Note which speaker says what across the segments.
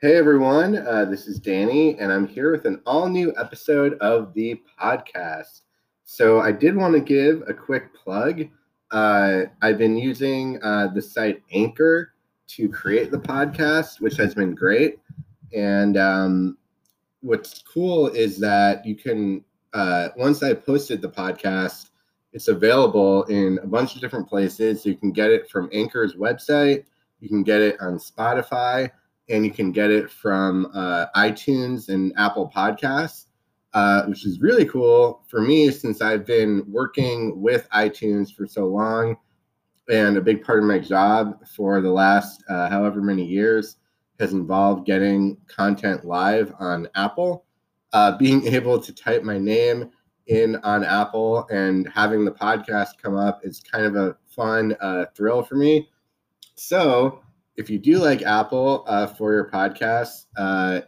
Speaker 1: Hey everyone, uh, this is Danny, and I'm here with an all new episode of the podcast. So, I did want to give a quick plug. Uh, I've been using uh, the site Anchor to create the podcast, which has been great. And um, what's cool is that you can, uh, once I posted the podcast, it's available in a bunch of different places. You can get it from Anchor's website, you can get it on Spotify, and you can get it from uh, iTunes and Apple Podcasts. Uh, which is really cool for me since I've been working with iTunes for so long and a big part of my job for the last uh, however many years has involved getting content live on Apple. Uh, being able to type my name in on Apple and having the podcast come up is kind of a fun uh, thrill for me. So, if you do like Apple uh, for your podcast, uh,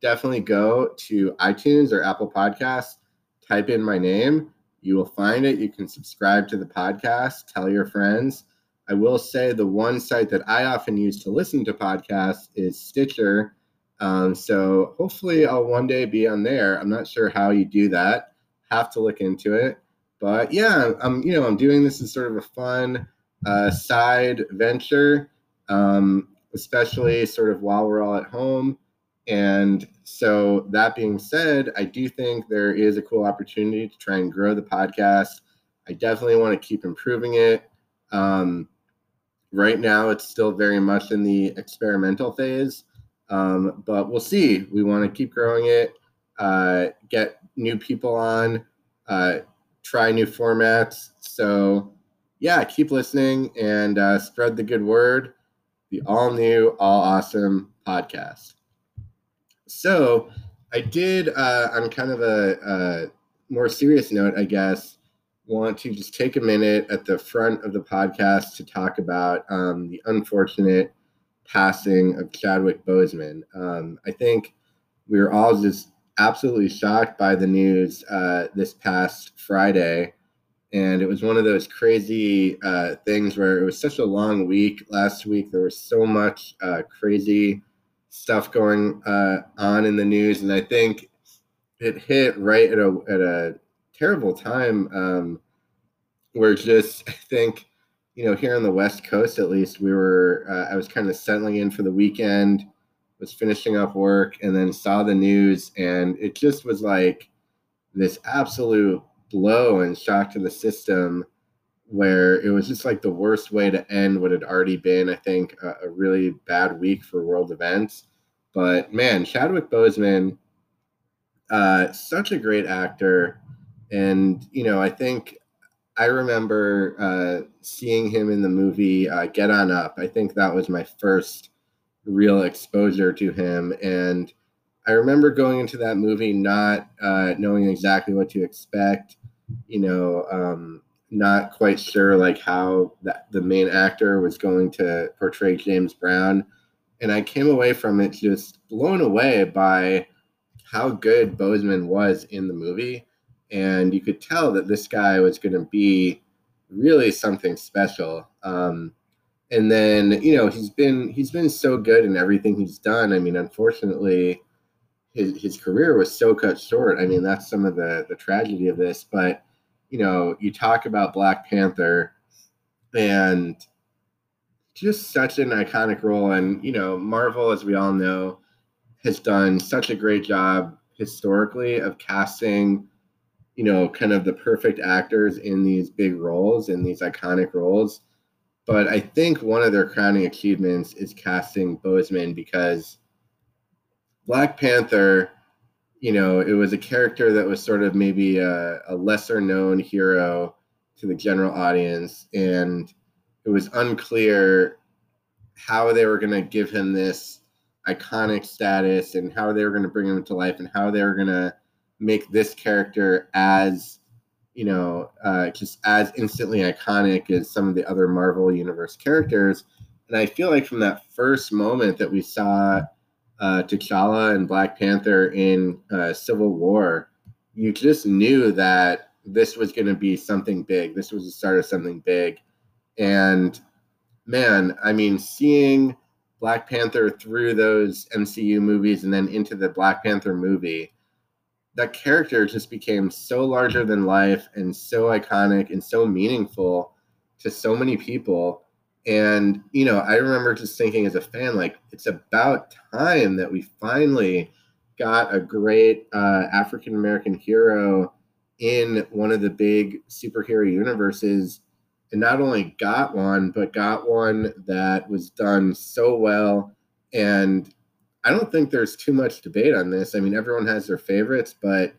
Speaker 1: definitely go to iTunes or Apple Podcasts, type in my name. You will find it. You can subscribe to the podcast, tell your friends. I will say the one site that I often use to listen to podcasts is Stitcher. Um, so hopefully I'll one day be on there. I'm not sure how you do that. Have to look into it. But yeah, I'm you know I'm doing this as sort of a fun uh, side venture, um, especially sort of while we're all at home. And so that being said, I do think there is a cool opportunity to try and grow the podcast. I definitely want to keep improving it. Um, right now it's still very much in the experimental phase um, but we'll see we want to keep growing it uh, get new people on uh, try new formats. So yeah keep listening and uh, spread the good word. The all new all awesome podcast. So i did uh, on kind of a, a more serious note i guess want to just take a minute at the front of the podcast to talk about um, the unfortunate passing of Chadwick Boseman. Um, I think we were all just absolutely shocked by the news uh, this past Friday. And it was one of those crazy uh, things where it was such a long week last week. There was so much uh, crazy stuff going uh, on in the news. And I think it hit right at a, at a terrible time um, where just I think you know here on the West Coast at least we were uh, I was kind of settling in for the weekend, was finishing up work, and then saw the news, and it just was like this absolute blow and shock to the system where it was just like the worst way to end what had already been, I think, a, a really bad week for world events. But man, Chadwick Boseman, uh, such a great actor and you know i think i remember uh, seeing him in the movie uh, get on up i think that was my first real exposure to him. And i remember going into that movie not uh, knowing exactly what to expect you know um, not quite sure like how that the main actor was going to portray james brown. And i came away from it just blown away by how good Boseman was in the movie. And you could tell that this guy was going to be really something special. Um, and then you know he's been he's been so good in everything he's done. I mean, unfortunately, his his career was so cut short. I mean, that's some of the the tragedy of this. But you know, you talk about Black Panther, and just such an iconic role. And you know, Marvel, as we all know, has done such a great job historically of casting you know, kind of the perfect actors in these big roles, in these iconic roles. But I think one of their crowning achievements is casting Boseman because Black Panther, you know, it was a character that was sort of maybe a, a lesser known hero to the general audience. And it was unclear how they were going to give him this iconic status and how they were going to bring him to life and how they were going to make this character as you know uh, just as instantly iconic as some of the other Marvel Universe characters. And I feel like from that first moment that we saw uh, T'Challa and Black Panther in uh, Civil War, you just knew that this was going to be something big. This was the start of something big, and man, I mean, seeing Black Panther through those MCU movies and then into the Black Panther movie, that character just became so larger than life and so iconic and so meaningful to so many people. And, you know, I remember just thinking as a fan, like, it's about time that we finally got a great uh, African American hero in one of the big superhero universes and not only got one, but got one that was done so well. And I don't think there's too much debate on this. I mean, everyone has their favorites, but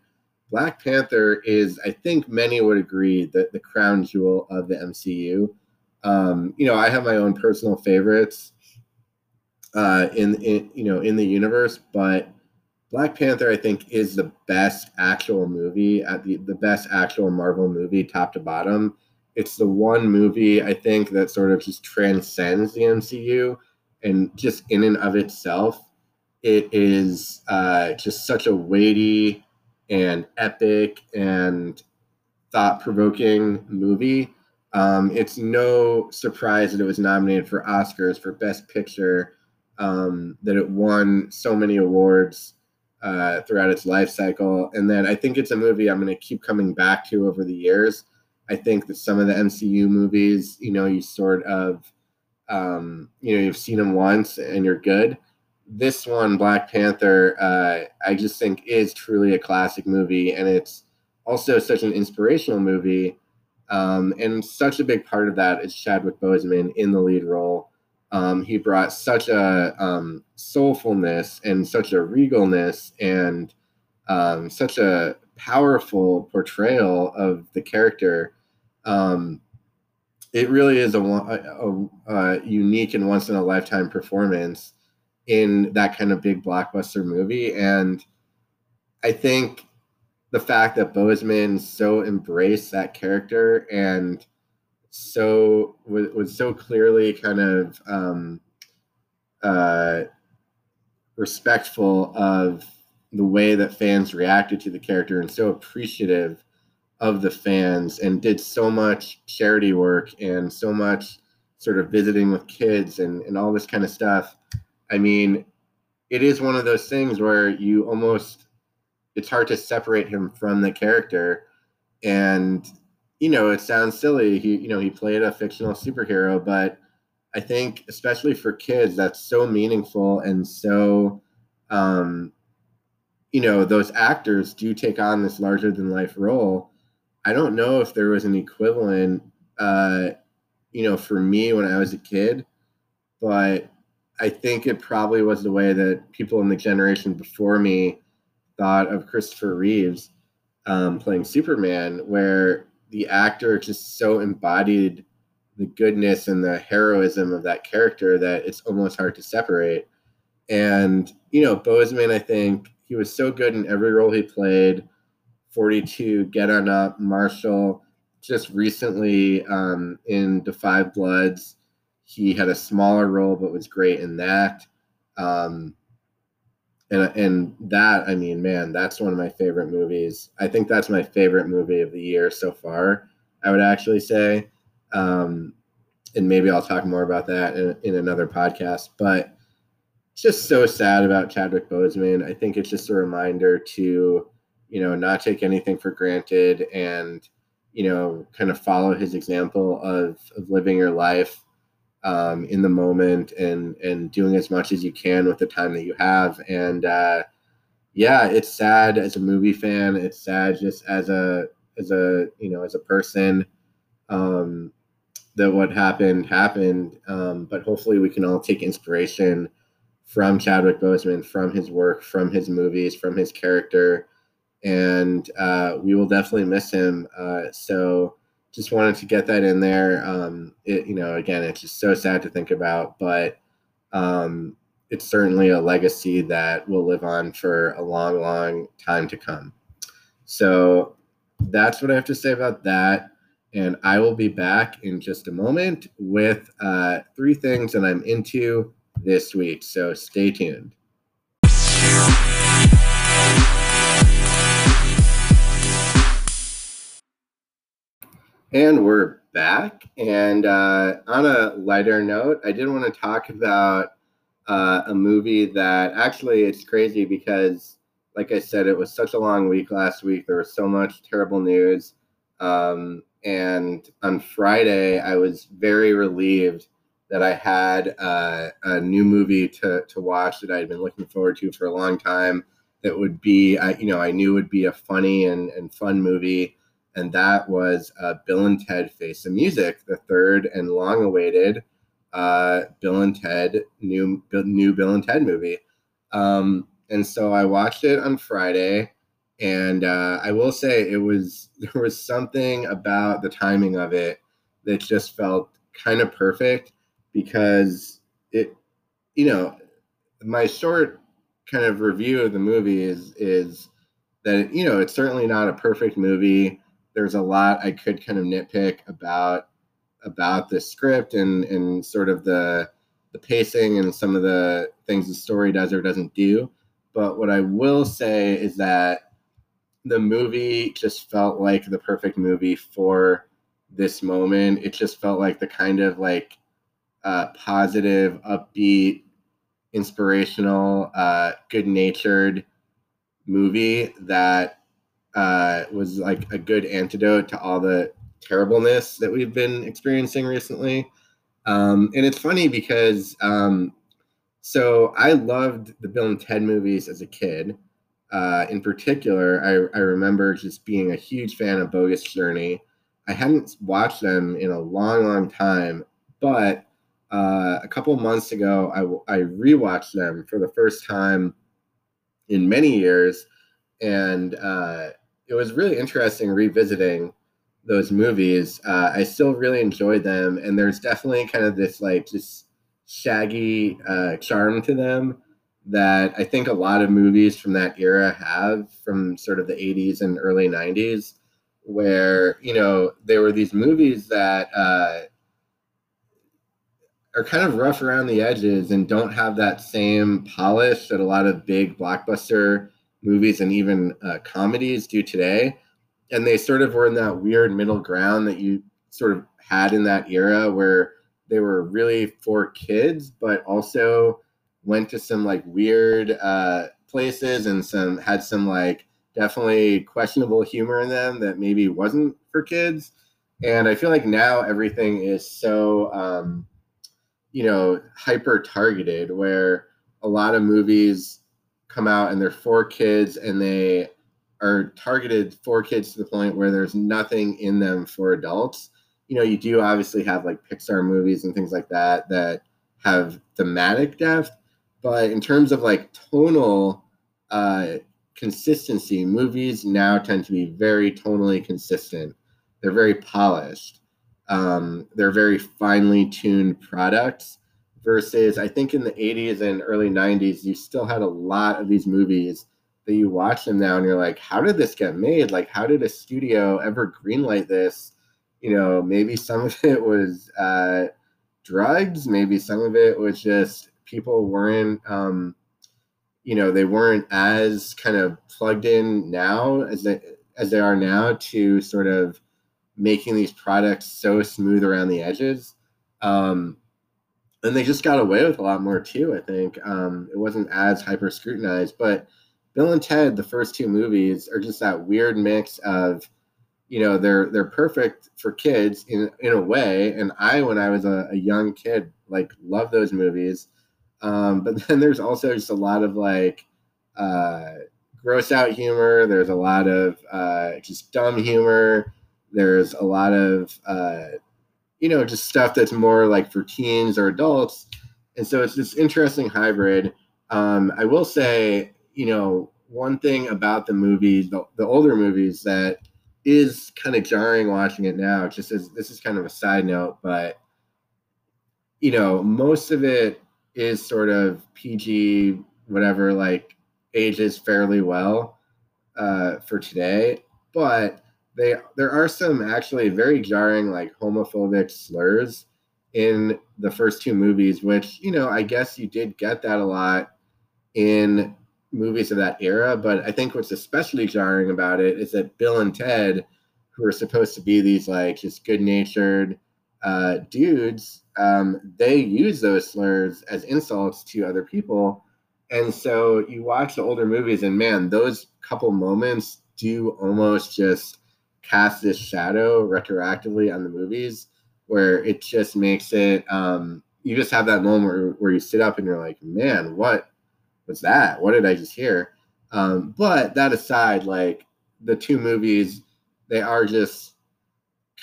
Speaker 1: Black Panther is, I think many would agree, that the crown jewel of the MCU. Um, you know, I have my own personal favorites uh, in, in you know in the universe, but Black Panther, I think, is the best actual movie at the the best actual Marvel movie, top to bottom it's the one movie I think that sort of just transcends the MCU and just in and of itself, it is uh, just such a weighty and epic and thought provoking movie. Um, it's no surprise that it was nominated for Oscars for Best Picture, um, that it won so many awards uh, throughout its life cycle. And then I think it's a movie I'm going to keep coming back to over the years I think that some of the MCU movies, you know, you sort of, um, you know, you've seen them once and you're good. This one, Black Panther, uh, I just think is truly a classic movie, and it's also such an inspirational movie. Um, and such a big part of that is Chadwick Boseman in the lead role. Um, he brought such a um, soulfulness and such a regalness and um, such a powerful portrayal of the character um, it really is a, a, a, unique and once in a lifetime performance in that kind of big blockbuster movie. And I think the fact that Boseman so embraced that character and so was, was so clearly kind of um, uh, respectful of the way that fans reacted to the character and so appreciative of the fans and did so much charity work and so much sort of visiting with kids and, and all this kind of stuff. I mean, it is one of those things where you almost it's hard to separate him from the character. And you know it sounds silly. He you know he played a fictional superhero but i think especially for kids that's so meaningful and so um you know those actors do take on this larger than life role. I don't know if there was an equivalent, uh, you know, for me when I was a kid, but I think it probably was the way that people in the generation before me thought of Christopher Reeves um, playing Superman, where the actor just so embodied the goodness and the heroism of that character that it's almost hard to separate. And, you know, Boseman, I think he was so good in every role he played 42, Get On Up, Marshall. Just recently um, in 5 Bloods, he had a smaller role but was great in that. Um, and and that I mean, man, that's one of my favorite movies. I think that's my favorite movie of the year so far. I would actually say, um, and maybe I'll talk more about that in, in another podcast. But it's just so sad about Chadwick Boseman. I think it's just a reminder to you know, not take anything for granted and, you know, kind of follow his example of, of living your life um, in the moment and, and doing as much as you can with the time that you have. And, uh, yeah, it's sad as a movie fan. It's sad just as a, as a, you know, as a person, um, that what happened happened. Um, but hopefully we can all take inspiration from Chadwick Boseman, from his work, from his movies, from his character, and uh, we will definitely miss him. Uh, so just wanted to get that in there. Um, it, you know, again, it's just so sad to think about, but um, it's certainly a legacy that will live on for a long, long time to come. So that's what I have to say about that. And I will be back in just a moment with uh, three things that I'm into this week. So stay tuned. And we're back. And uh, on a lighter note, I did want to talk about uh, a movie that actually it's crazy because, like I said, it was such a long week last week. There was so much terrible news. Um, and on Friday, I was very relieved that I had uh, a new movie to, to watch that I had been looking forward to for a long time. That would be, I, you know, I knew would be a funny and, and fun movie and that was uh, Bill and Ted Face the Music, the third and long-awaited uh, Bill and Ted new new Bill and Ted movie. Um, and so I watched it on Friday, and uh, I will say it was there was something about the timing of it that just felt kind of perfect because it, you know, my short kind of review of the movie is is that you know it's certainly not a perfect movie there's a lot I could kind of nitpick about about the script and and sort of the the pacing and some of the things the story does or doesn't do. But what I will say is that the movie just felt like the perfect movie for this moment. It just felt like the kind of like uh, positive, upbeat, inspirational, uh, good natured movie that uh, was like a good antidote to all the terribleness that we've been experiencing recently. Um, and it's funny because um, so I loved the Bill and Ted movies as a kid. Uh, in particular, I, I remember just being a huge fan of Bogus Journey. I hadn't watched them in a long, long time, but uh, a couple months ago, I, I rewatched them for the first time in many years. And uh, it was really interesting revisiting those movies. Uh, I still really enjoyed them, and there's definitely kind of this like just shaggy uh, charm to them that I think a lot of movies from that era have from sort of the 80s and early 90s, where you know there were these movies that uh, are kind of rough around the edges and don't have that same polish that a lot of big blockbuster movies and even uh, comedies do today. And they sort of were in that weird middle ground that you sort of had in that era where they were really for kids, but also went to some like weird uh, places and some had some like definitely questionable humor in them that maybe wasn't for kids. And I feel like now everything is so, um, you know, hyper targeted where a lot of movies come out and they're for kids and they are targeted for kids to the point where there's nothing in them for adults. You know, you do obviously have like Pixar movies and things like that that have thematic depth, but in terms of like tonal uh, consistency, movies now tend to be very tonally consistent. They're very polished. Um, they're very finely tuned products versus I think in the 80s and early 90s, you still had a lot of these movies that you watch them now and you're like, how did this get made? Like, how did a studio ever greenlight this? You know, maybe some of it was uh, drugs, maybe some of it was just people weren't, um, you know, they weren't as kind of plugged in now as they, as they are now to sort of making these products so smooth around the edges. Um, and they just got away with a lot more too. I think um, it wasn't as hyper scrutinized, but Bill and Ted, the first two movies, are just that weird mix of, you know, they're they're perfect for kids in in a way. And I, when I was a, a young kid, like love those movies. Um, but then there's also just a lot of like uh, gross out humor. There's a lot of uh, just dumb humor. There's a lot of uh, you know, just stuff that's more like for teens or adults. And so it's this interesting hybrid. Um, I will say, you know, one thing about the movies, the, the older movies, that is kind of jarring watching it now. Just as this is kind of a side note, but you know, most of it is sort of PG, whatever, like ages fairly well uh, for today. But they there are some actually very jarring like homophobic slurs in the first two movies which you know i guess you did get that a lot in movies of that era but i think what's especially jarring about it is that bill and ted who are supposed to be these like just good natured uh, dudes, um, they use those slurs as insults to other people. And so you watch the older movies, and man, those couple moments do almost just cast this shadow retroactively on the movies where it just makes it um, you just have that moment where, where you sit up and you're like man what was that? What did i just hear? Um, but that aside like the two movies they are just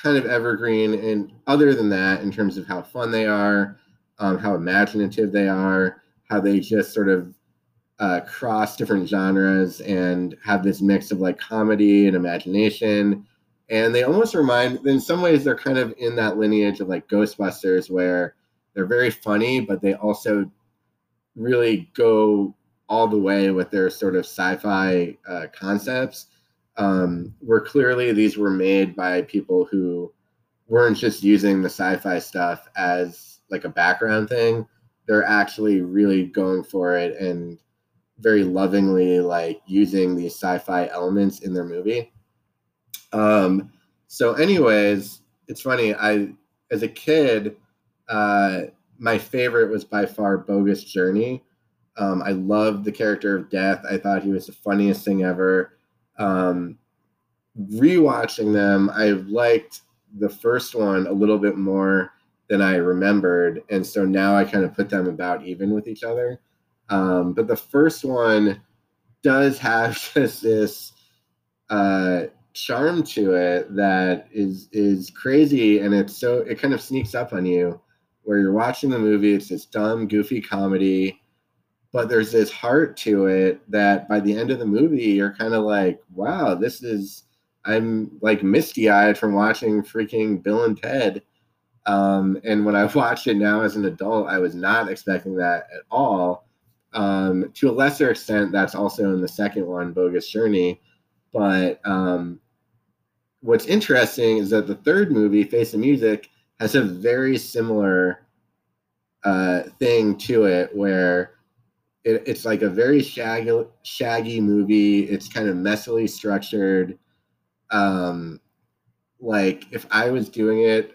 Speaker 1: kind of evergreen and other than that in terms of how fun they are um, how imaginative they are how they just sort of uh, cross different genres and have this mix of like comedy and imagination. And they almost remind in some ways they're kind of in that lineage of like ghostbusters where they're very funny but they also really go all the way with their sort of sci-fi uh, concepts. Um, where clearly these were made by people who weren't just using the sci-fi stuff as like a background thing. They're actually really going for it and very lovingly like using these sci-fi elements in their movie um, so, anyways, it's funny. I, as a kid, uh, my favorite was by far Bogus Journey. Um, I loved the character of Death. I thought he was the funniest thing ever. Um, rewatching them, I liked the first one a little bit more than I remembered, and so now I kind of put them about even with each other. Um, but the first one does have just this uh, charm to it that is is crazy and it's so it kind of sneaks up on you where you're watching the movie it's this dumb goofy comedy but there's this heart to it that by the end of the movie you're kind of like wow this is i'm like misty-eyed from watching freaking bill and ted. Um, and when i watched it now as an adult i was not expecting that at all um, to a lesser extent that's also in the second one bogus journey but um, what's interesting is that the third movie, Face the Music, has a very similar uh, thing to it where it, it's like a very shaggy, shaggy movie. It's kind of messily structured. Um, like if I was doing it,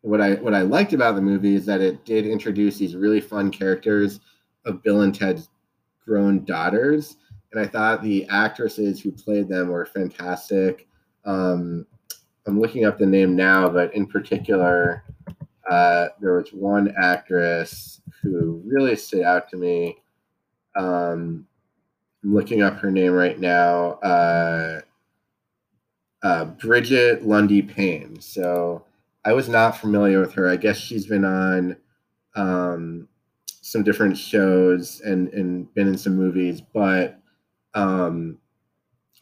Speaker 1: what I what I liked about the movie is that it did introduce these really fun characters of Bill and Ted's grown daughters, and I thought the actresses who played them were fantastic. Um, I'm looking up the name now, but in particular, uh, there was one actress who really stood out to me. Um, I'm looking up her name right now. Uh, uh, Brigette Lundy-Paine. So I was not familiar with her. I guess she's been on um, some different shows and and been in some movies, but um,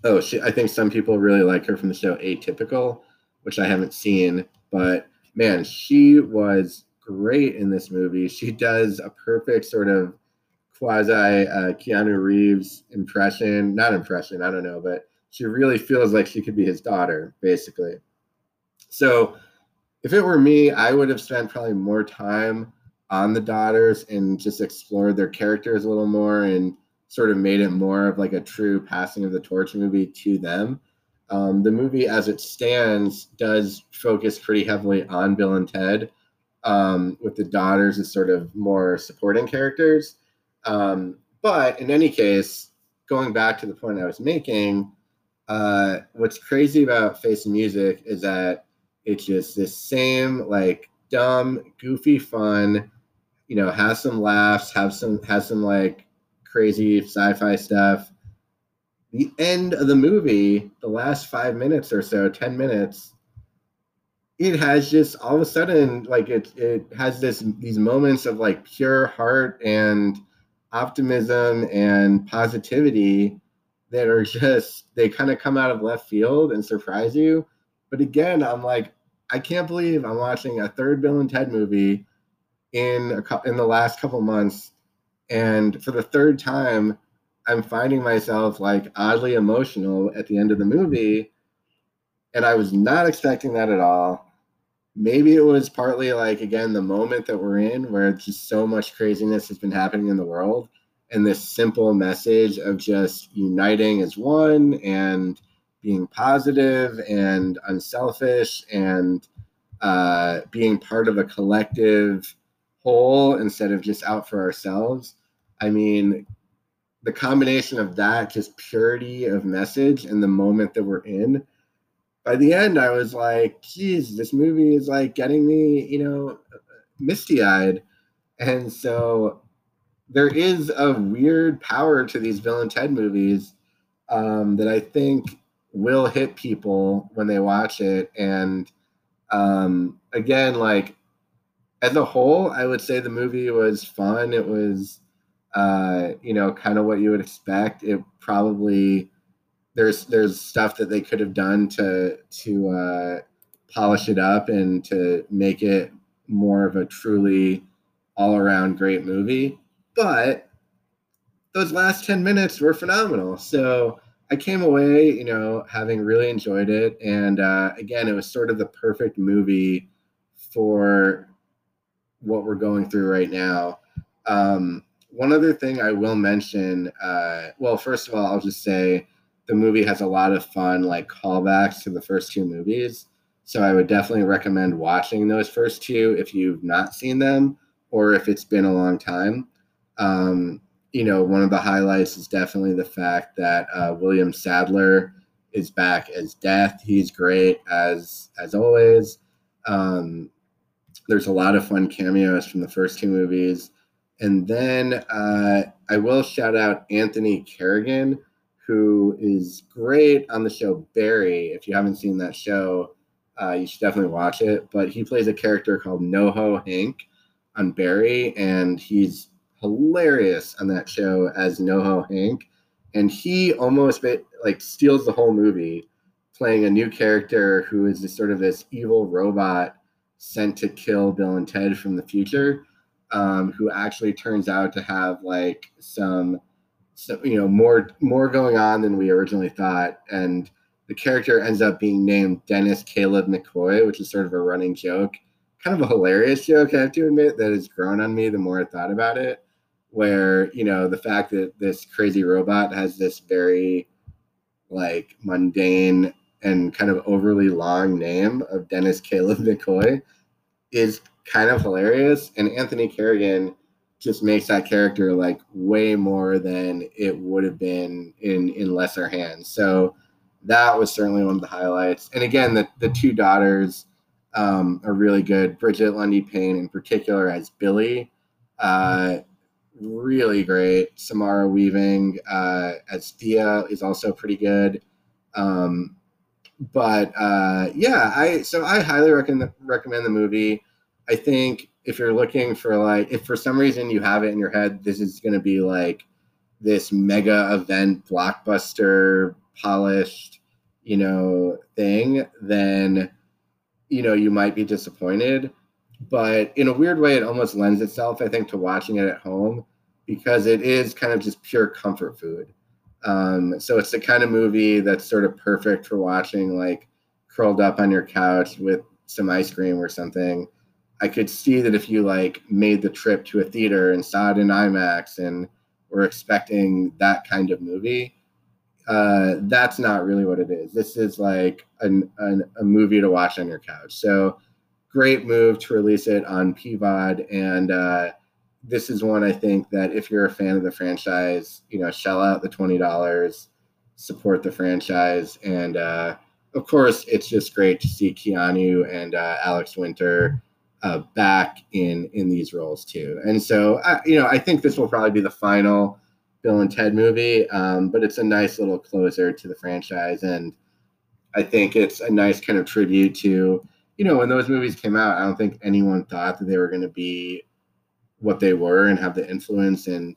Speaker 1: oh, she, I think some people really like her from the show Atypical, which I haven't seen, but man, she was great in this movie. She does a perfect sort of quasi uh, Keanu Reeves impression, not impression, I don't know, but she really feels like she could be his daughter, basically. So if it were me, I would have spent probably more time on the daughters and just explored their characters a little more and sort of made it more of like a true passing of the torch movie to them. Um, the movie, as it stands, does focus pretty heavily on Bill and Ted, um, with the daughters as sort of more supporting characters. Um, but in any case, going back to the point I was making, uh, what's crazy about Face Music is that it's just this same like dumb, goofy fun. You know, has some laughs, have some has some like crazy sci-fi stuff. The end of the movie, the last five minutes or so, ten minutes, it has just all of a sudden like it it has this these moments of like pure heart and optimism and positivity that are just they kind of come out of left field and surprise you. But again, I'm like, I can't believe I'm watching a third Bill and Ted movie in a, in the last couple months and for the third time, I'm finding myself like oddly emotional at the end of the movie. And I was not expecting that at all. Maybe it was partly like, again, the moment that we're in where just so much craziness has been happening in the world. And this simple message of just uniting as one and being positive and unselfish and uh, being part of a collective whole instead of just out for ourselves. I mean, the combination of that, just purity of message and the moment that we're in. By the end, I was like, geez, this movie is like getting me, you know, misty eyed. And so there is a weird power to these Bill and Ted movies um, that I think will hit people when they watch it. And um, again, like as a whole, I would say the movie was fun. It was, uh, you know, kind of what you would expect. It probably there's there's stuff that they could have done to to uh, polish it up and to make it more of a truly all around great movie. But those last 10 minutes were phenomenal. So I came away, you know, having really enjoyed it. And uh, again, it was sort of the perfect movie for what we're going through right now. Um, one other thing I will mention uh, well, first of all, I'll just say the movie has a lot of fun, like callbacks to the first two movies. So I would definitely recommend watching those first two if you've not seen them or if it's been a long time. Um, you know, one of the highlights is definitely the fact that uh, William Sadler is back as Death. He's great as as always. Um, there's a lot of fun cameos from the first two movies, and then uh, I will shout out Anthony Carrigan, who is great on the show Barry. If you haven't seen that show, uh, you should definitely watch it. But he plays a character called NoHo Hank on Barry, and he's hilarious on that show as NoHo Hank, and he almost like steals the whole movie, playing a new character who is this sort of this evil robot sent to kill Bill and Ted from the future, um, who actually turns out to have like some, some, you know, more more going on than we originally thought, and the character ends up being named Dennis Caleb McCoy, which is sort of a running joke. Kind of a hilarious joke, I have to admit, that has grown on me the more I thought about it where you know the fact that this crazy robot has this very like mundane and kind of overly long name of Dennis Caleb McCoy is kind of hilarious and Anthony Carrigan just makes that character like way more than it would have been in in lesser hands so that was certainly one of the highlights and again the, the two daughters um, are really good Brigette Lundy-Paine, in particular as Billie uh, really great. Samara Weaving uh, as Thea is also pretty good. Um, but uh, yeah, I so I highly recommend recommend the movie. I think if you're looking for like if for some reason you have it in your head, this is going to be like this mega event blockbuster polished, you know, thing, then you know you might be disappointed but in a weird way, it almost lends itself, I think, to watching it at home because it is kind of just pure comfort food. Um, so it's the kind of movie that's sort of perfect for watching, like curled up on your couch with some ice cream or something. I could see that if you like made the trip to a theater and saw it in IMAX and were expecting that kind of movie, uh, that's not really what it is. This is like an, an, a movie to watch on your couch. So great move to release it on PVOD and uh, this is one I think that if you're a fan of the franchise, you know, shell out the twenty dollars, support the franchise, and uh, of course, it's just great to see Keanu and uh, Alex Winter uh, back in in these roles too. And so, you know, I think this will probably be the final Bill and Ted movie, um, but it's a nice little closer to the franchise, and I think it's a nice kind of tribute to. You know, when those movies came out, I don't think anyone thought that they were going to be what they were and have the influence and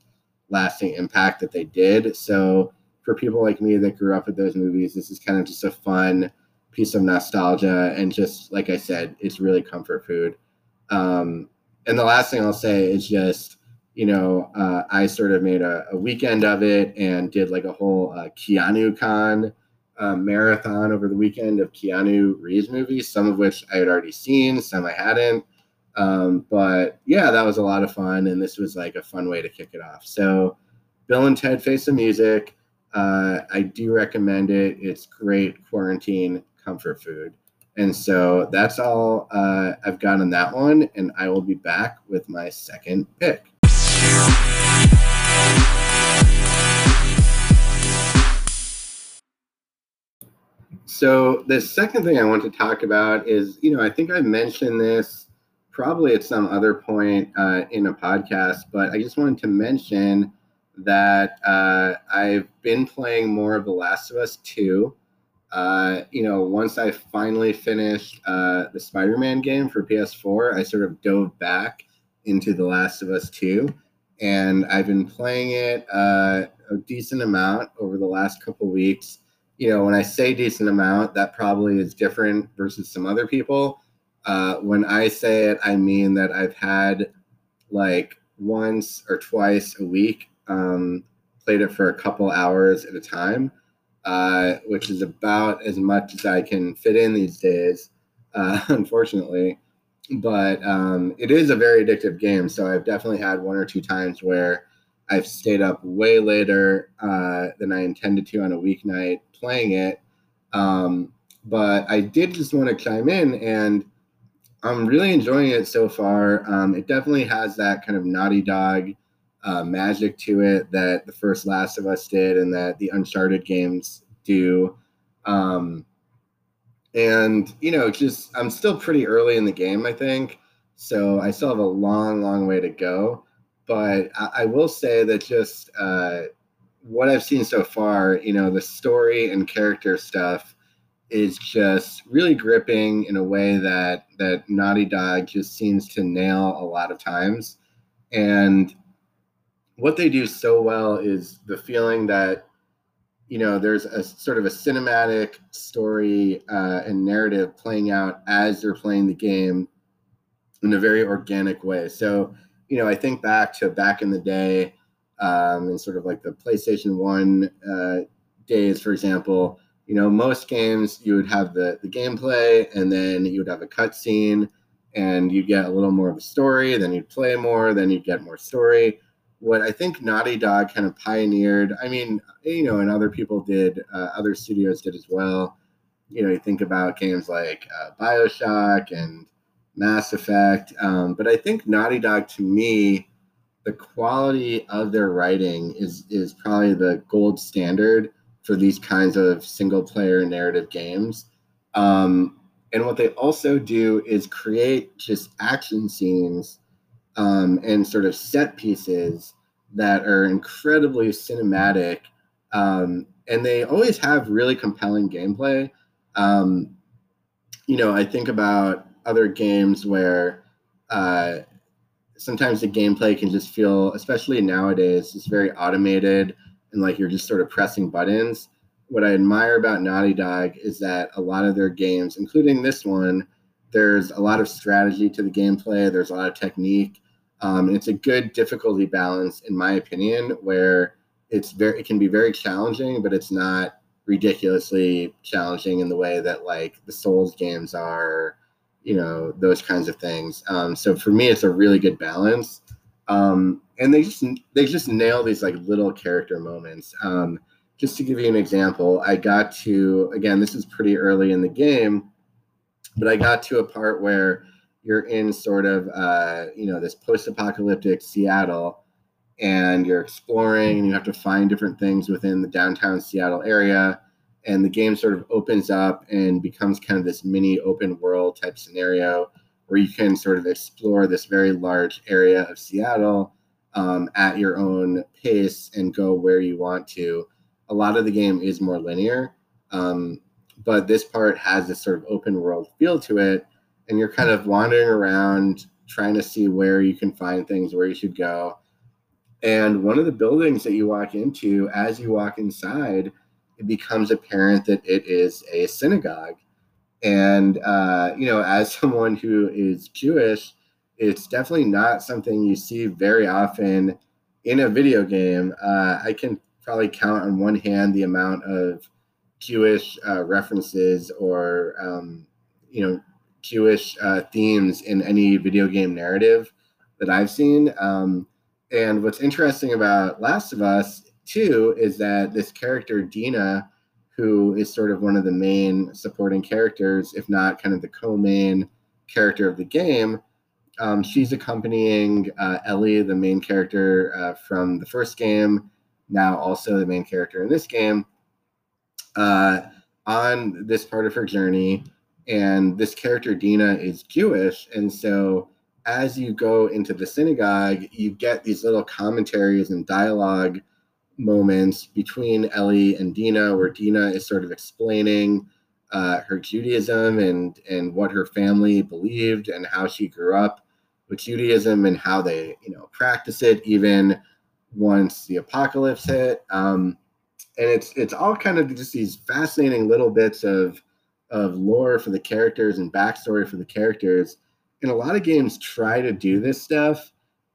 Speaker 1: lasting impact that they did. So for people like me that grew up with those movies, this is kind of just a fun piece of nostalgia and just like I said, it's really comfort food. Um, and the last thing I'll say is just you know uh, I sort of made a, a, weekend of it and did like a whole uh, Keanu Con uh, marathon over the weekend of Keanu Reeves movies, some of which I had already seen, some I hadn't. Um, but yeah, that was a lot of fun, and this was like a fun way to kick it off. So, Bill and Ted Face the Music. uh, I do recommend it. It's great quarantine comfort food. And so that's all uh, I've got on that one. And I will be back with my second pick. So the second thing I want to talk about is, you know, I think I mentioned this probably at some other point uh, in a podcast, but I just wanted to mention that uh, I've been playing more of The Last of Us 2. Uh, you know, once I finally finished uh, the Spider Man game for PS4, I sort of dove back into The Last of Us 2. And I've been playing it uh, a decent amount over the last couple weeks. You know, when I say decent amount, that probably is different versus some other people. Uh, when I say it, I mean that I've had like once or twice a week um, played it for a couple hours at a time, uh, which is about as much as I can fit in these days, uh, unfortunately. But um, it is a very addictive game. So I've definitely had one or two times where I've stayed up way later uh, than I intended to on a weeknight playing it. Um, but I did just want to chime in and I'm really enjoying it so far. Um, it definitely has that kind of Naughty Dog uh, magic to it that the first Last of Us did and that the Uncharted games do. Um, and, you know, just I'm still pretty early in the game, I think. So I still have a long, long way to go. But I, I will say that just uh, what I've seen so far, you know, the story and character stuff is just really gripping in a way that that Naughty Dog just seems to nail a lot of times. And what they do so well is the feeling that you know there's a sort of a cinematic story uh, and narrative playing out as they're playing the game in a very organic way so you know i think back to back in the day um, and sort of like the playstation 1 uh, days for example you know most games you would have the the gameplay and then you would have a cutscene and you'd get a little more of a story then you'd play more then you'd get more story what I think Naughty Dog kind of pioneered. I mean, you know, and other people did, uh, other studios did as well. You know, you think about games like uh, Bioshock and Mass Effect, um, but I think Naughty Dog, to me, the quality of their writing is is probably the gold standard for these kinds of single player narrative games. Um, and what they also do is create just action scenes um, and sort of set pieces that are incredibly cinematic. Um, and they always have really compelling gameplay. Um, you know, I think about other games where uh, sometimes the gameplay can just feel, especially nowadays, it's very automated and like you're just sort of pressing buttons. What I admire about Naughty Dog is that a lot of their games, including this one, there's a lot of strategy to the gameplay, there's a lot of technique, um, and it's a good difficulty balance, in my opinion, where it's very it can be very challenging, but it's not ridiculously challenging in the way that like the Souls games are, you know, those kinds of things. Um, so for me, it's a really good balance. Um, and they just they just nail these like little character moments. Um, just to give you an example, I got to again, this is pretty early in the game, but I got to a part where you're in sort of uh, you know this post-apocalyptic Seattle, and you're exploring, and you have to find different things within the downtown Seattle area. And the game sort of opens up and becomes kind of this mini open world type scenario where you can sort of explore this very large area of Seattle um, at your own pace and go where you want to. A lot of the game is more linear, um, but this part has this sort of open world feel to it and you're kind of wandering around trying to see where you can find things, where you should go. And one of the buildings that you walk into, as you walk inside, it becomes apparent that it is a synagogue. And, uh, you know, as someone who is Jewish, it's definitely not something you see very often in a video game. Uh, I can probably count on one hand the amount of Jewish uh, references or, um, you know, Jewish uh, themes in any video game narrative that I've seen. Um, and what's interesting about Last of Us too is that this character Dina, who is sort of one of the main supporting characters, if not kind of the co-main character of the game, um, she's accompanying uh, Ellie, the main character uh, from the first game, now also the main character in this game, uh, on this part of her journey. And this character, Dina, is Jewish. And so as you go into the synagogue, you get these little commentaries and dialogue moments between Ellie and Dina, where Dina is sort of explaining uh, her Judaism and and what her family believed and how she grew up with Judaism and how they you know practice it even once the apocalypse hit. Um, and it's it's all kind of just these fascinating little bits of of lore for the characters and backstory for the characters And a lot of games try to do this stuff,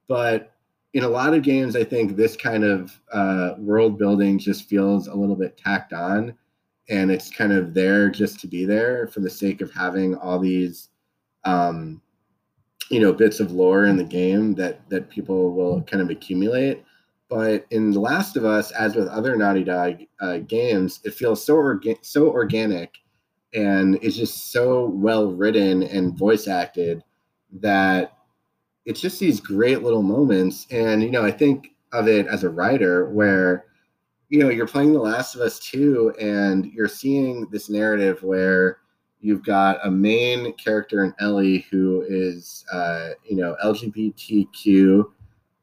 Speaker 1: but in a lot of games, I think this kind of uh, world building just feels a little bit tacked on, and it's kind of there just to be there for the sake of having all these, um, you know, bits of lore in the game that that people will kind of accumulate. But in The Last of Us, as with other Naughty Dog uh, games, it feels so orga- so organic, and it's just so well written and voice acted that it's just these great little moments. And, you know, I think of it as a writer where, you know, you're playing The Last of Us 2 and you're seeing this narrative where you've got a main character in Ellie who is, uh, you know, LGBTQ,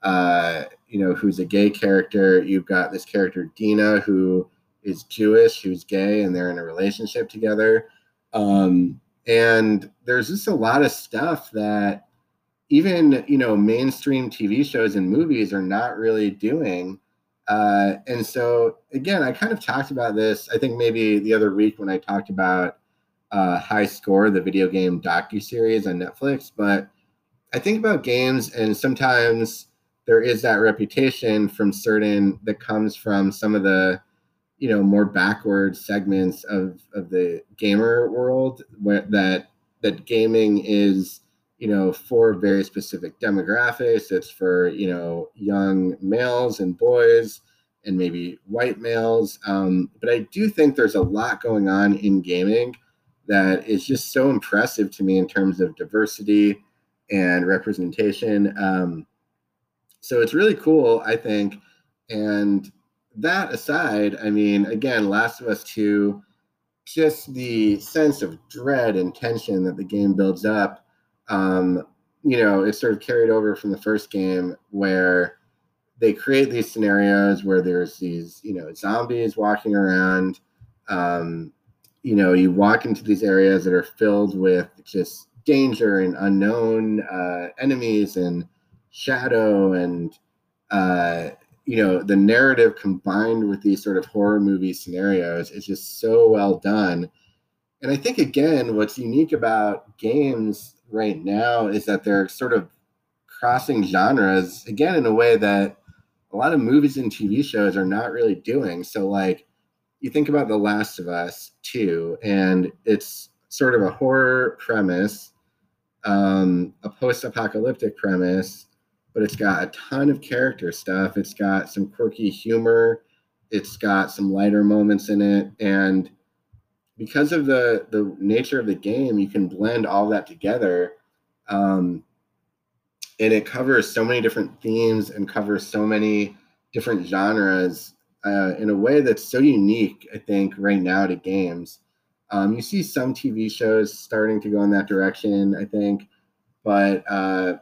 Speaker 1: uh, you know, who's a gay character. You've got this character, Dina, who is Jewish, who's gay, and they're in a relationship together. Um, and there's just a lot of stuff that even you know mainstream tv shows and movies are not really doing uh, and so again i kind of talked about this i think maybe the other week when i talked about uh, high score the video game docu-series on netflix but i think about games and sometimes there is that reputation from certain that comes from some of the you know more backward segments of of the gamer world where that that gaming is you know for very specific demographics. It's for you know young males and boys and maybe white males. Um, but i do think there's a lot going on in gaming that is just so impressive to me in terms of diversity and representation. Um, so it's really cool i think. And that aside, I mean, again, Last of Us 2, just the sense of dread and tension that the game builds up, um, you know, it's sort of carried over from the first game where they create these scenarios where there's these, you know, zombies walking around. Um, you know, you walk into these areas that are filled with just danger and unknown uh, enemies and shadow and uh, you know the narrative combined with these sort of horror movie scenarios is just so well done and i think again what's unique about games right now is that they're sort of crossing genres again in a way that a lot of movies and tv shows are not really doing so like you think about the last of us 2 and it's sort of a horror premise um, a post-apocalyptic premise but it's got a ton of character stuff. It's got some quirky humor. It's got some lighter moments in it, and because of the the nature of the game, you can blend all that together. Um, and it covers so many different themes and covers so many different genres uh, in a way that's so unique, I think, right now to games. Um, you see some TV shows starting to go in that direction, I think, but uh,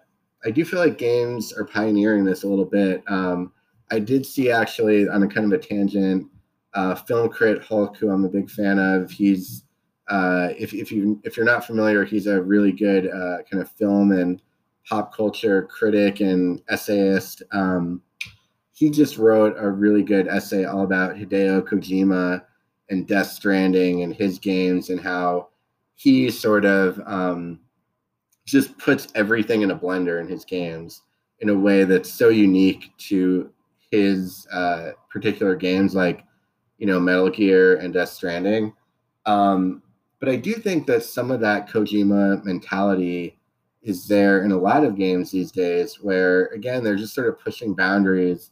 Speaker 1: I do feel like games are pioneering this a little bit. Um, I did see actually on a kind of a tangent, uh, film crit Hulk, who I'm a big fan of. He's uh, if if you if you're not familiar, he's a really good uh, kind of film and pop culture critic and essayist. Um, he just wrote a really good essay all about Hideo Kojima and Death Stranding and his games and how he sort of um, just puts everything in a blender in his games in a way that's so unique to his uh, particular games, like you know Metal Gear and Death Stranding. Um, but I do think that some of that Kojima mentality is there in a lot of games these days, where again they're just sort of pushing boundaries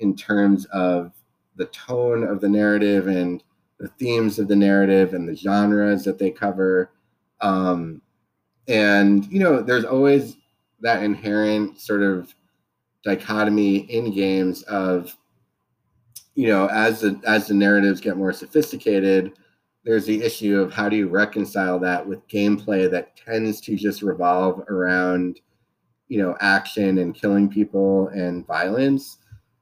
Speaker 1: in terms of the tone of the narrative and the themes of the narrative and the genres that they cover. Um, and you know, there's always that inherent sort of dichotomy in games of you know as the as the narratives get more sophisticated there's the issue of how do you reconcile that with gameplay that tends to just revolve around you know action and killing people and violence.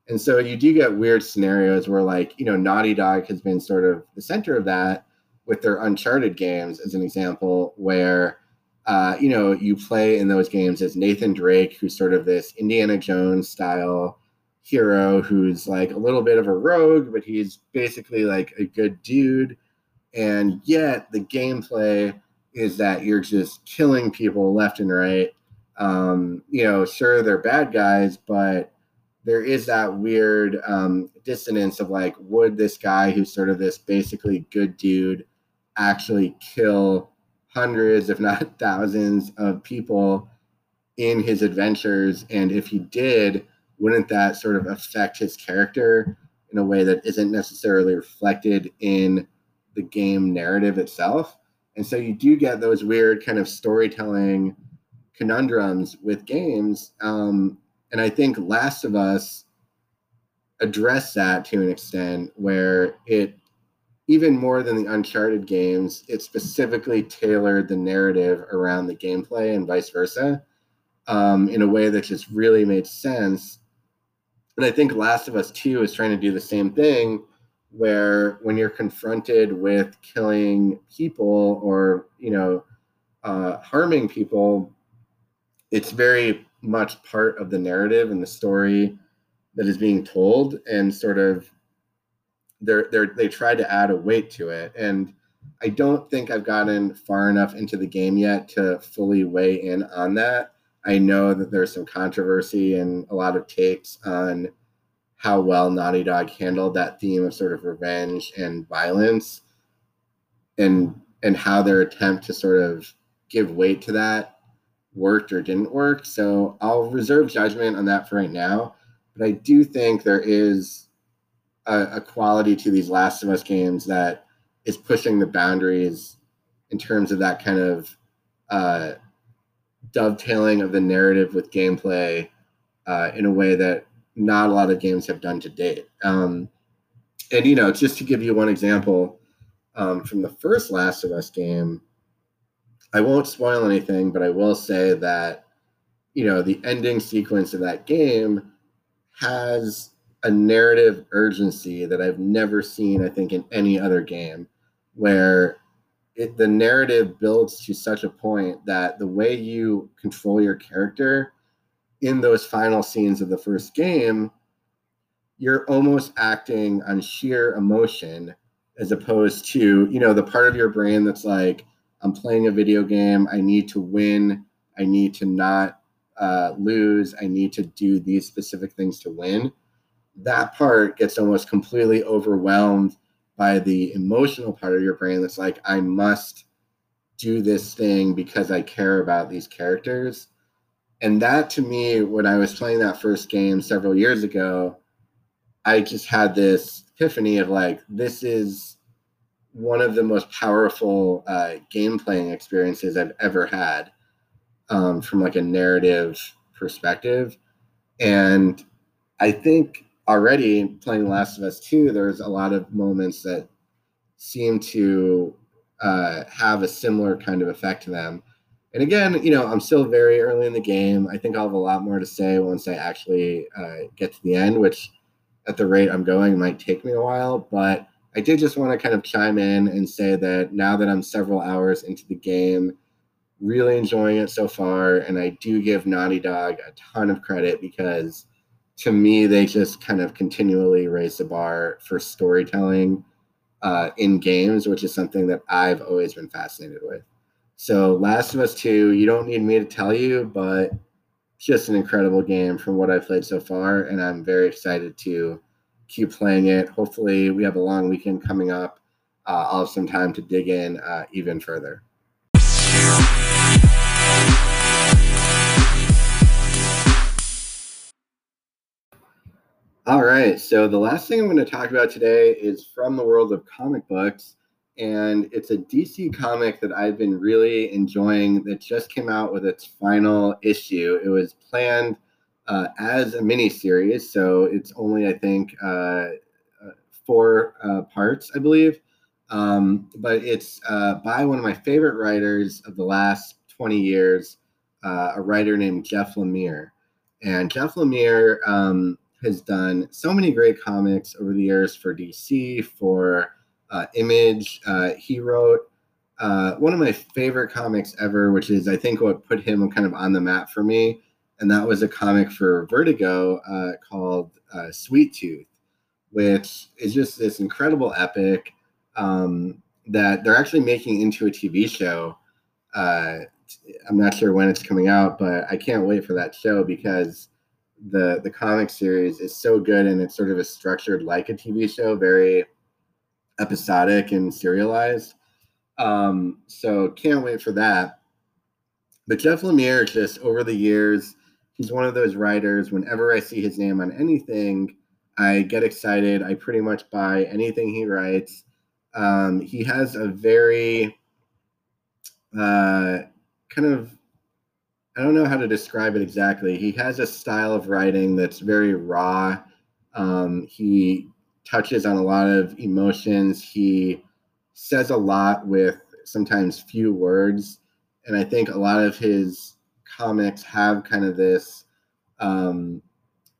Speaker 1: And so you do get weird scenarios where like you know naughty dog has been sort of the center of that with their uncharted games as an example where uh, you know you play in those games as nathan drake who's sort of this indiana jones style hero who's like a little bit of a rogue but he's basically like a good dude and yet the gameplay is that you're just killing people left and right. Um, you know, sure they're bad guys, but there is that weird um, dissonance of like, would this guy who's sort of this basically good dude actually kill hundreds, if not thousands, of people in his adventures? And if he did, wouldn't that sort of affect his character in a way that isn't necessarily reflected in the game narrative itself. And so you do get those weird kind of storytelling conundrums with games. Um, and I think Last of Us addressed that to an extent where it, even more than the Uncharted games, it specifically tailored the narrative around the gameplay and vice versa um, in a way that just really made sense. And I think Last of Us 2 is trying to do the same thing where when you're confronted with killing people or you know uh, harming people it's very much part of the narrative and the story that is being told and sort of they're, they're they try to add a weight to it. And i don't think i've gotten far enough into the game yet to fully weigh in on that i know that there's some controversy and a lot of takes on how well Naughty Dog handled that theme of sort of revenge and violence and and how their attempt to sort of give weight to that worked or didn't work. So I'll reserve judgment on that for right now. But I do think there is a, a quality to these Last of Us games that is pushing the boundaries in terms of that kind of uh, dovetailing of the narrative with gameplay uh, in a way that not a lot of games have done to date. Um, and you know, just to give you one example um, from the first Last of Us game, I won't spoil anything, but I will say that you know the ending sequence of that game has a narrative urgency that I've never seen, I think, in any other game, where it, the narrative builds to such a point that the way you control your character in those final scenes of the first game, you're almost acting on sheer emotion as opposed to, you know, the part of your brain that's like, I'm playing a video game. I need to win. I need to not uh, lose. I need to do these specific things to win. That part gets almost completely overwhelmed by the emotional part of your brain that's like, I must do this thing because I care about these characters. And that to me when i was playing that first game several years ago i just had this epiphany of like this is one of the most powerful uh, game playing experiences i've ever had um, from like a narrative perspective. And i think already playing last of us 2 there's a lot of moments that seem to uh, have a similar kind of effect to them and again, you know, I'm still very early in the game. I think I'll have a lot more to say once I actually uh, get to the end, which at the rate I'm going might take me a while. But I did just want to kind of chime in and say that now that I'm several hours into the game, really enjoying it so far. And I do give Naughty Dog a ton of credit because to me, they just kind of continually raise the bar for storytelling uh, in games, which is something that I've always been fascinated with. So, Last of Us 2, you don't need me to tell you, but it's just an incredible game from what I've played so far. And I'm very excited to keep playing it. Hopefully, we have a long weekend coming up. Uh, I'll have some time to dig in uh, even further. All right. So the last thing I'm going to talk about today is from the world of comic books. And it's a DC comic that I've been really enjoying that just came out with its final issue. It was planned uh, as a mini series. So it's only, I think, uh, uh four uh, parts, I believe. Um, but it's uh, by one of my favorite writers of the last 20 years, uh, a writer named Jeff Lemire. And Jeff Lemire um, has done so many great comics over the years for DC, for uh, Image. Uh, he wrote uh, one of my favorite comics ever, which is, I think, what put him kind of on the map for me. And that was a comic for Vertigo uh, called uh, Sweet Tooth, which is just this incredible epic um, that they're actually making into a TV show. Uh, I'm not sure when it's coming out, but I can't wait for that show because the the comic series is so good and it's sort of a structured like a TV show, very episodic and serialized. Um, so can't wait for that. But Jeff Lemire, just over the years, he's one of those writers. Whenever I see his name on anything, I get excited. I pretty much buy anything he writes. Um, he has a very uh, kind of I don't know how to describe it exactly. He has a style of writing that's very raw. Um, he touches on a lot of emotions. He says a lot with sometimes few words. And I think a lot of his comics have kind of this, um,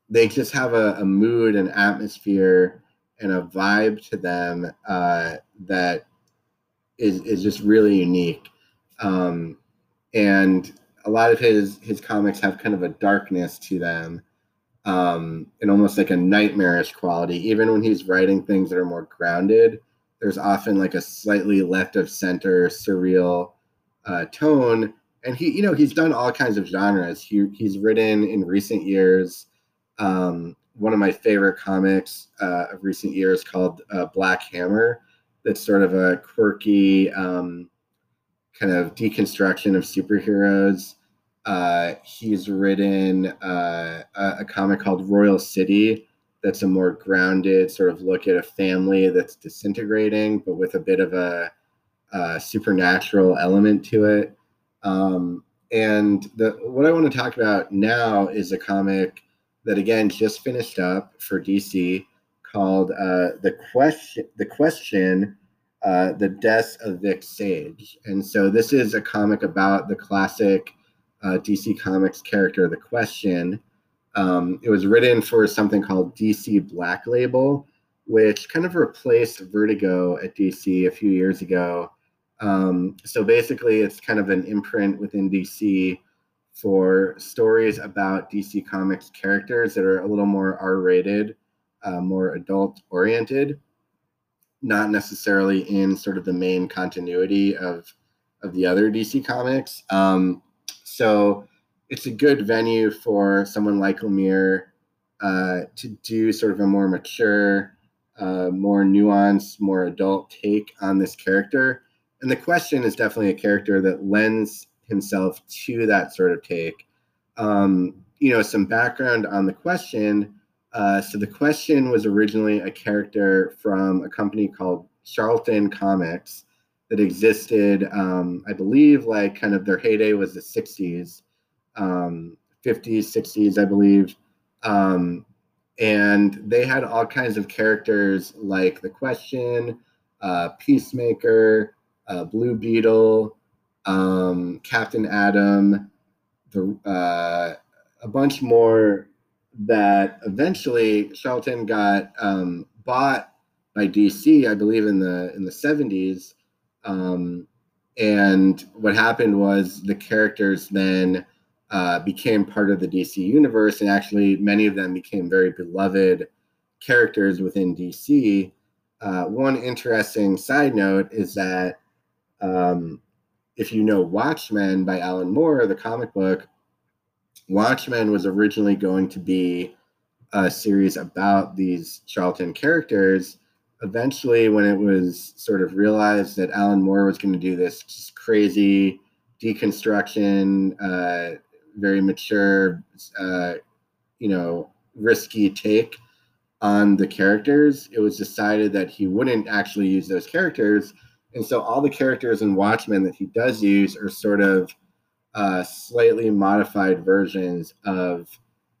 Speaker 1: they just have a, a, mood and atmosphere and a vibe to them uh, that is, is just really unique. Um, and a lot of his his comics have kind of a darkness to them um, and almost like a nightmarish quality. Even when he's writing things that are more grounded there's often like a slightly left of center surreal uh, tone. And he you know he's done all kinds of genres. He, he's written in recent years um, one of my favorite comics uh, of recent years called uh, black hammer. That's sort of a quirky um, kind of deconstruction of superheroes. Uh, he's written uh, a, comic called Royal City that's a more grounded sort of look at a family that's disintegrating, but with a bit of a, a supernatural element to it. Um, and the, what I want to talk about now is a comic that again just finished up for DC called uh, the question. The question uh, the Death of Vic Sage. And so this is a comic about the classic uh, DC Comics character, The Question. Um, it was written for something called DC Black Label, which kind of replaced Vertigo at DC a few years ago. Um, so basically, it's kind of an imprint within DC for stories about DC Comics characters that are a little more R rated, uh, more adult oriented not necessarily in sort of the main continuity of of the other DC comics. Um, so it's a good venue for someone like Lemire uh, to do sort of a more mature, uh, more nuanced, more adult take on this character. And the question is definitely a character that lends himself to that sort of take. Um, you know, some background on the question uh, so the question was originally a character from a company called Charlton Comics that existed, um, I believe, like kind of their heyday was the 60s, um, 50s, 60s, I believe. Um, and they had all kinds of characters like the Question, uh, Peacemaker, uh, Blue Beetle, um, Captain Atom, the uh, a bunch more that eventually Charlton got um, bought by DC, I believe in the in the seventies. Um, and what happened was the characters then uh, became part of the DC universe, and actually many of them became very beloved characters within DC. Uh, one interesting side note is that um, if you know Watchmen by Alan Moore, the comic book, Watchmen was originally going to be a series about these Charlton characters. Eventually, when it was sort of realized that Alan Moore was going to do this crazy deconstruction, uh, very mature, uh, you know, risky take, on the characters, it was decided that he wouldn't actually use those characters. And so all the characters in Watchmen that he does use are sort of uh, slightly modified versions of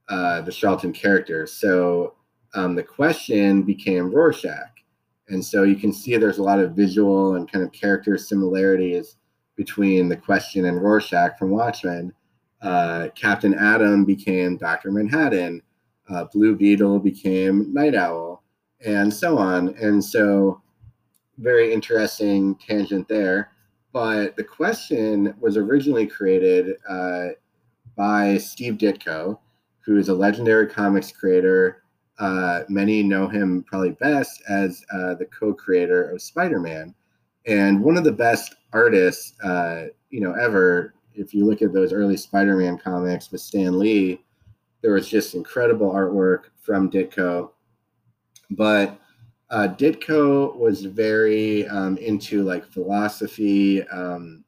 Speaker 1: uh, the Charlton characters. So um, the question became Rorschach. And so you can see there's a lot of visual and kind of character similarities between the question and Rorschach from Watchmen. Uh, Captain Atom became Dr. Manhattan uh, Blue Beetle became Night Owl, and so on. And so, very interesting tangent there. But the question was originally created uh, by Steve Ditko, who is a legendary comics creator. Uh, many know him probably best as uh, the co-creator of Spider-Man, and one of the best artists, uh, you know, ever. If you look at those early Spider-Man comics with Stan Lee, there was just incredible artwork from Ditko. But uh, Ditko was very um, into like philosophy. Um,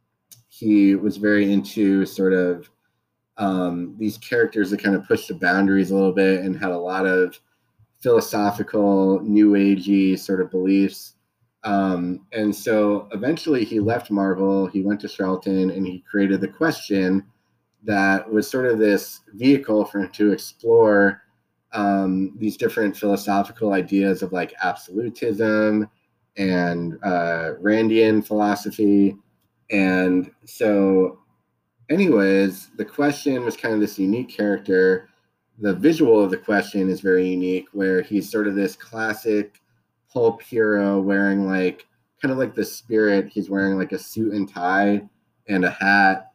Speaker 1: he was very into sort of um, these characters that kind of pushed the boundaries a little bit and had a lot of philosophical, new agey sort of beliefs. Um, and so eventually he left Marvel, he went to Charlton, and he created the question that was sort of this vehicle for him to explore um, these different philosophical ideas of like absolutism and uh, Randian philosophy. And so, anyways, the question was kind of this unique character. The visual of the question is very unique, where he's sort of this classic pulp hero wearing like kind of like the spirit. He's wearing like a suit and tie and a hat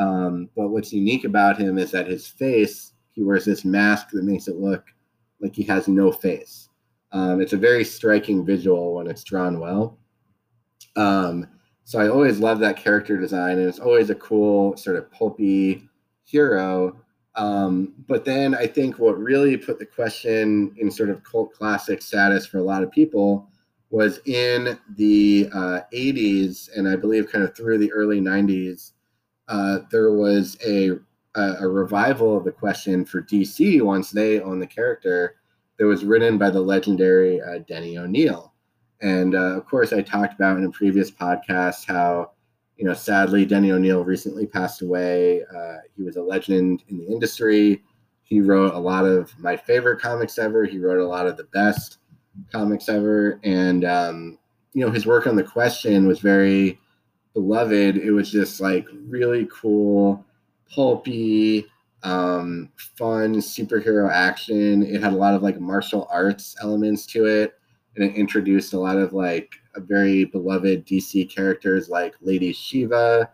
Speaker 1: um, but what's unique about him is that his face, he wears this mask that makes it look like he has no face. Um, it's a very striking visual when it's drawn well. Um, so I always love that character design, and it's always a cool sort of pulpy hero. Um, but then I think what really put the question in sort of cult classic status for a lot of people was in the uh, 80s and I believe kind of through the early 90s uh, there was a, a, a revival of the question for DC once they own the character that was written by the legendary uh, Denny O'Neil. And uh, of course, I talked about in a previous podcast how, you know, sadly, Denny O'Neil recently passed away. Uh, he was a legend in the industry. He wrote a lot of my favorite comics ever. He wrote a lot of the best comics ever. And, um, you know, his work on the question was very beloved it was just like really cool pulpy um, fun superhero action it had a lot of like martial arts elements to it and it introduced a lot of like very beloved dc characters like lady shiva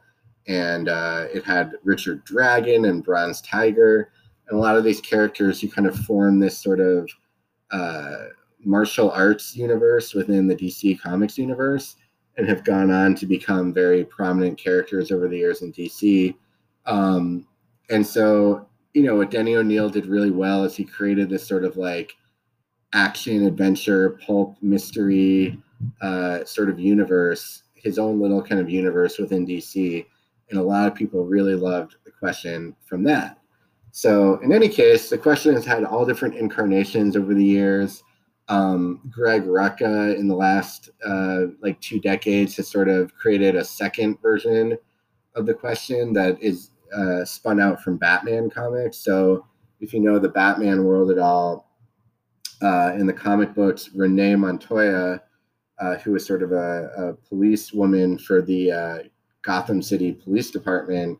Speaker 1: and uh, it had richard dragon and bronze tiger and a lot of these characters who kind of form this sort of uh, martial arts universe within the dc comics universe and have gone on to become very prominent characters over the years in DC. Um, and so, you know, what Denny O'Neil did really well is he created this sort of like action adventure, pulp mystery uh, sort of universe, his own little kind of universe within DC. And a lot of people really loved the question from that. So, in any case, the question has had all different incarnations over the years um, Greg Rucka in the last uh, like two decades has sort of created a second version of the question that is uh, spun out from Batman comics. So if you know the Batman world at all, uh, in the comic books, Renee Montoya, uh, who was sort of a, a police woman for the uh, Gotham City Police Department,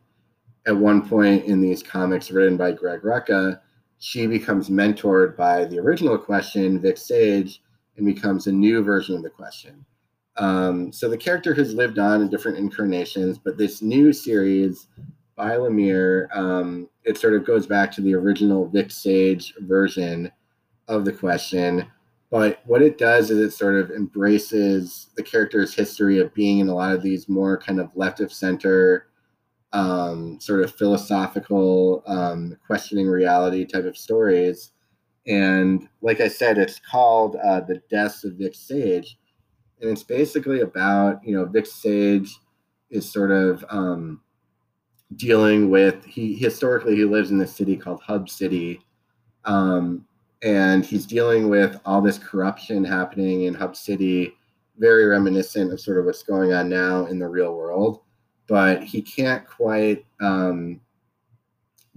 Speaker 1: at one point in these comics written by Greg Rucka, she becomes mentored by the original question, Vic Sage, and becomes a new version of the question. Um, so the character has lived on in different incarnations, but this new series by Lemire, um, it sort of goes back to the original Vic Sage version of the question. But what it does is it sort of embraces the character's history of being in a lot of these more kind of left of center um, sort of philosophical, um, questioning reality type of stories. And like I said, it's called uh, The Deaths of Vic Sage. And it's basically about, you know, Vic Sage is sort of um, dealing with, he historically, he lives in this city called Hub City. Um, and he's dealing with all this corruption happening in Hub City, very reminiscent of sort of what's going on now in the real world. But he can't quite um,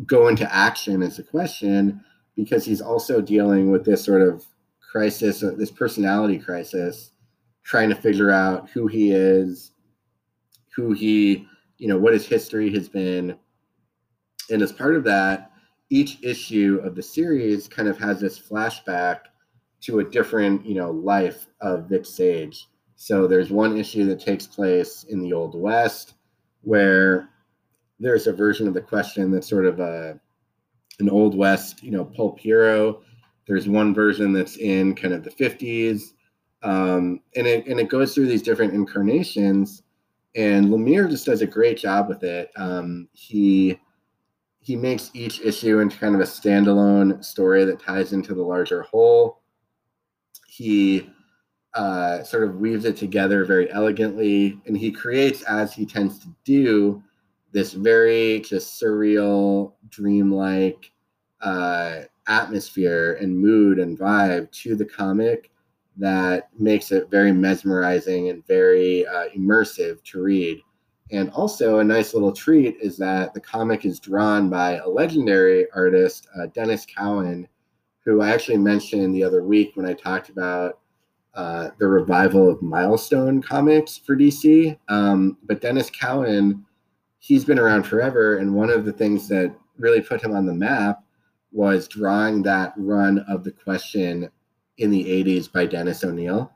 Speaker 1: go into action as a question because he's also dealing with this sort of crisis, uh, this personality crisis, trying to figure out who he is, who he, you know, what his history has been. And as part of that, each issue of the series kind of has this flashback to a different, you know, life of Vic Sage. So there's one issue that takes place in the Old West where there's a version of the question that's sort of a an Old West, you know, pulp hero. There's one version that's in kind of the 50s. Um, and it and it goes through these different incarnations. And Lemire just does a great job with it. Um, he he makes each issue into kind of a standalone story that ties into the larger whole. He uh, sort of weaves it together very elegantly, and he creates, as he tends to do, this very just surreal, dreamlike uh, atmosphere and mood and vibe to the comic that makes it very mesmerizing and very uh, immersive to read. And also, a nice little treat is that the comic is drawn by a legendary artist, uh, Denys Cowan, who I actually mentioned the other week when I talked about uh, the revival of Milestone comics for DC. Um, but Denys Cowan, he's been around forever. And one of the things that really put him on the map was drawing that run of the question in the 80s by Dennis O'Neil.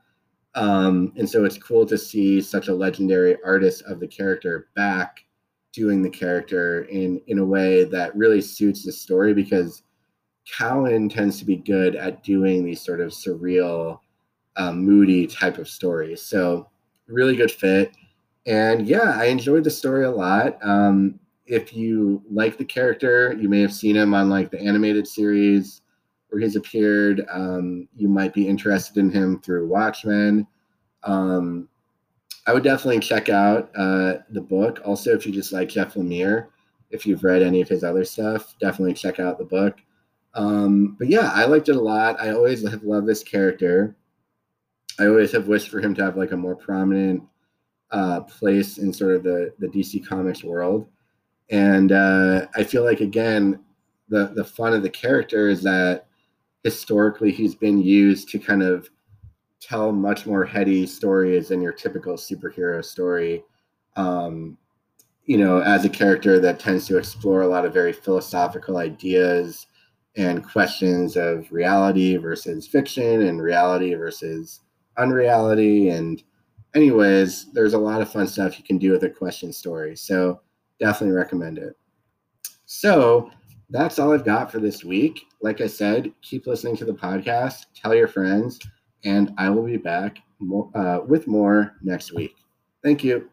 Speaker 1: Um, and so it's cool to see such a legendary artist of the character back doing the character in in a way that really suits the story because Cowan tends to be good at doing these sort of surreal, um, moody type of stories. So really good fit. And yeah, I enjoyed the story a lot. Um, if you like the character, you may have seen him on like the animated series where he's appeared. Um, you might be interested in him through Watchmen. Um, I would definitely check out uh, the book. Also, if you just like Jeff Lemire, if you've read any of his other stuff, definitely check out the book. Um, but yeah, I liked it a lot. I always have loved this character. I always have wished for him to have like a more prominent uh, place in sort of the the DC Comics world. And uh, I feel like again, the the fun of the character is that historically he's been used to kind of tell much more heady stories than your typical superhero story. Um, you know, as a character that tends to explore a lot of very philosophical ideas and questions of reality versus fiction and reality versus unreality. And, anyways, there's a lot of fun stuff you can do with a question story. So, definitely recommend it. So, that's all I've got for this week. Like I said, keep listening to the podcast, tell your friends, and I will be back more, uh, with more next week. Thank you.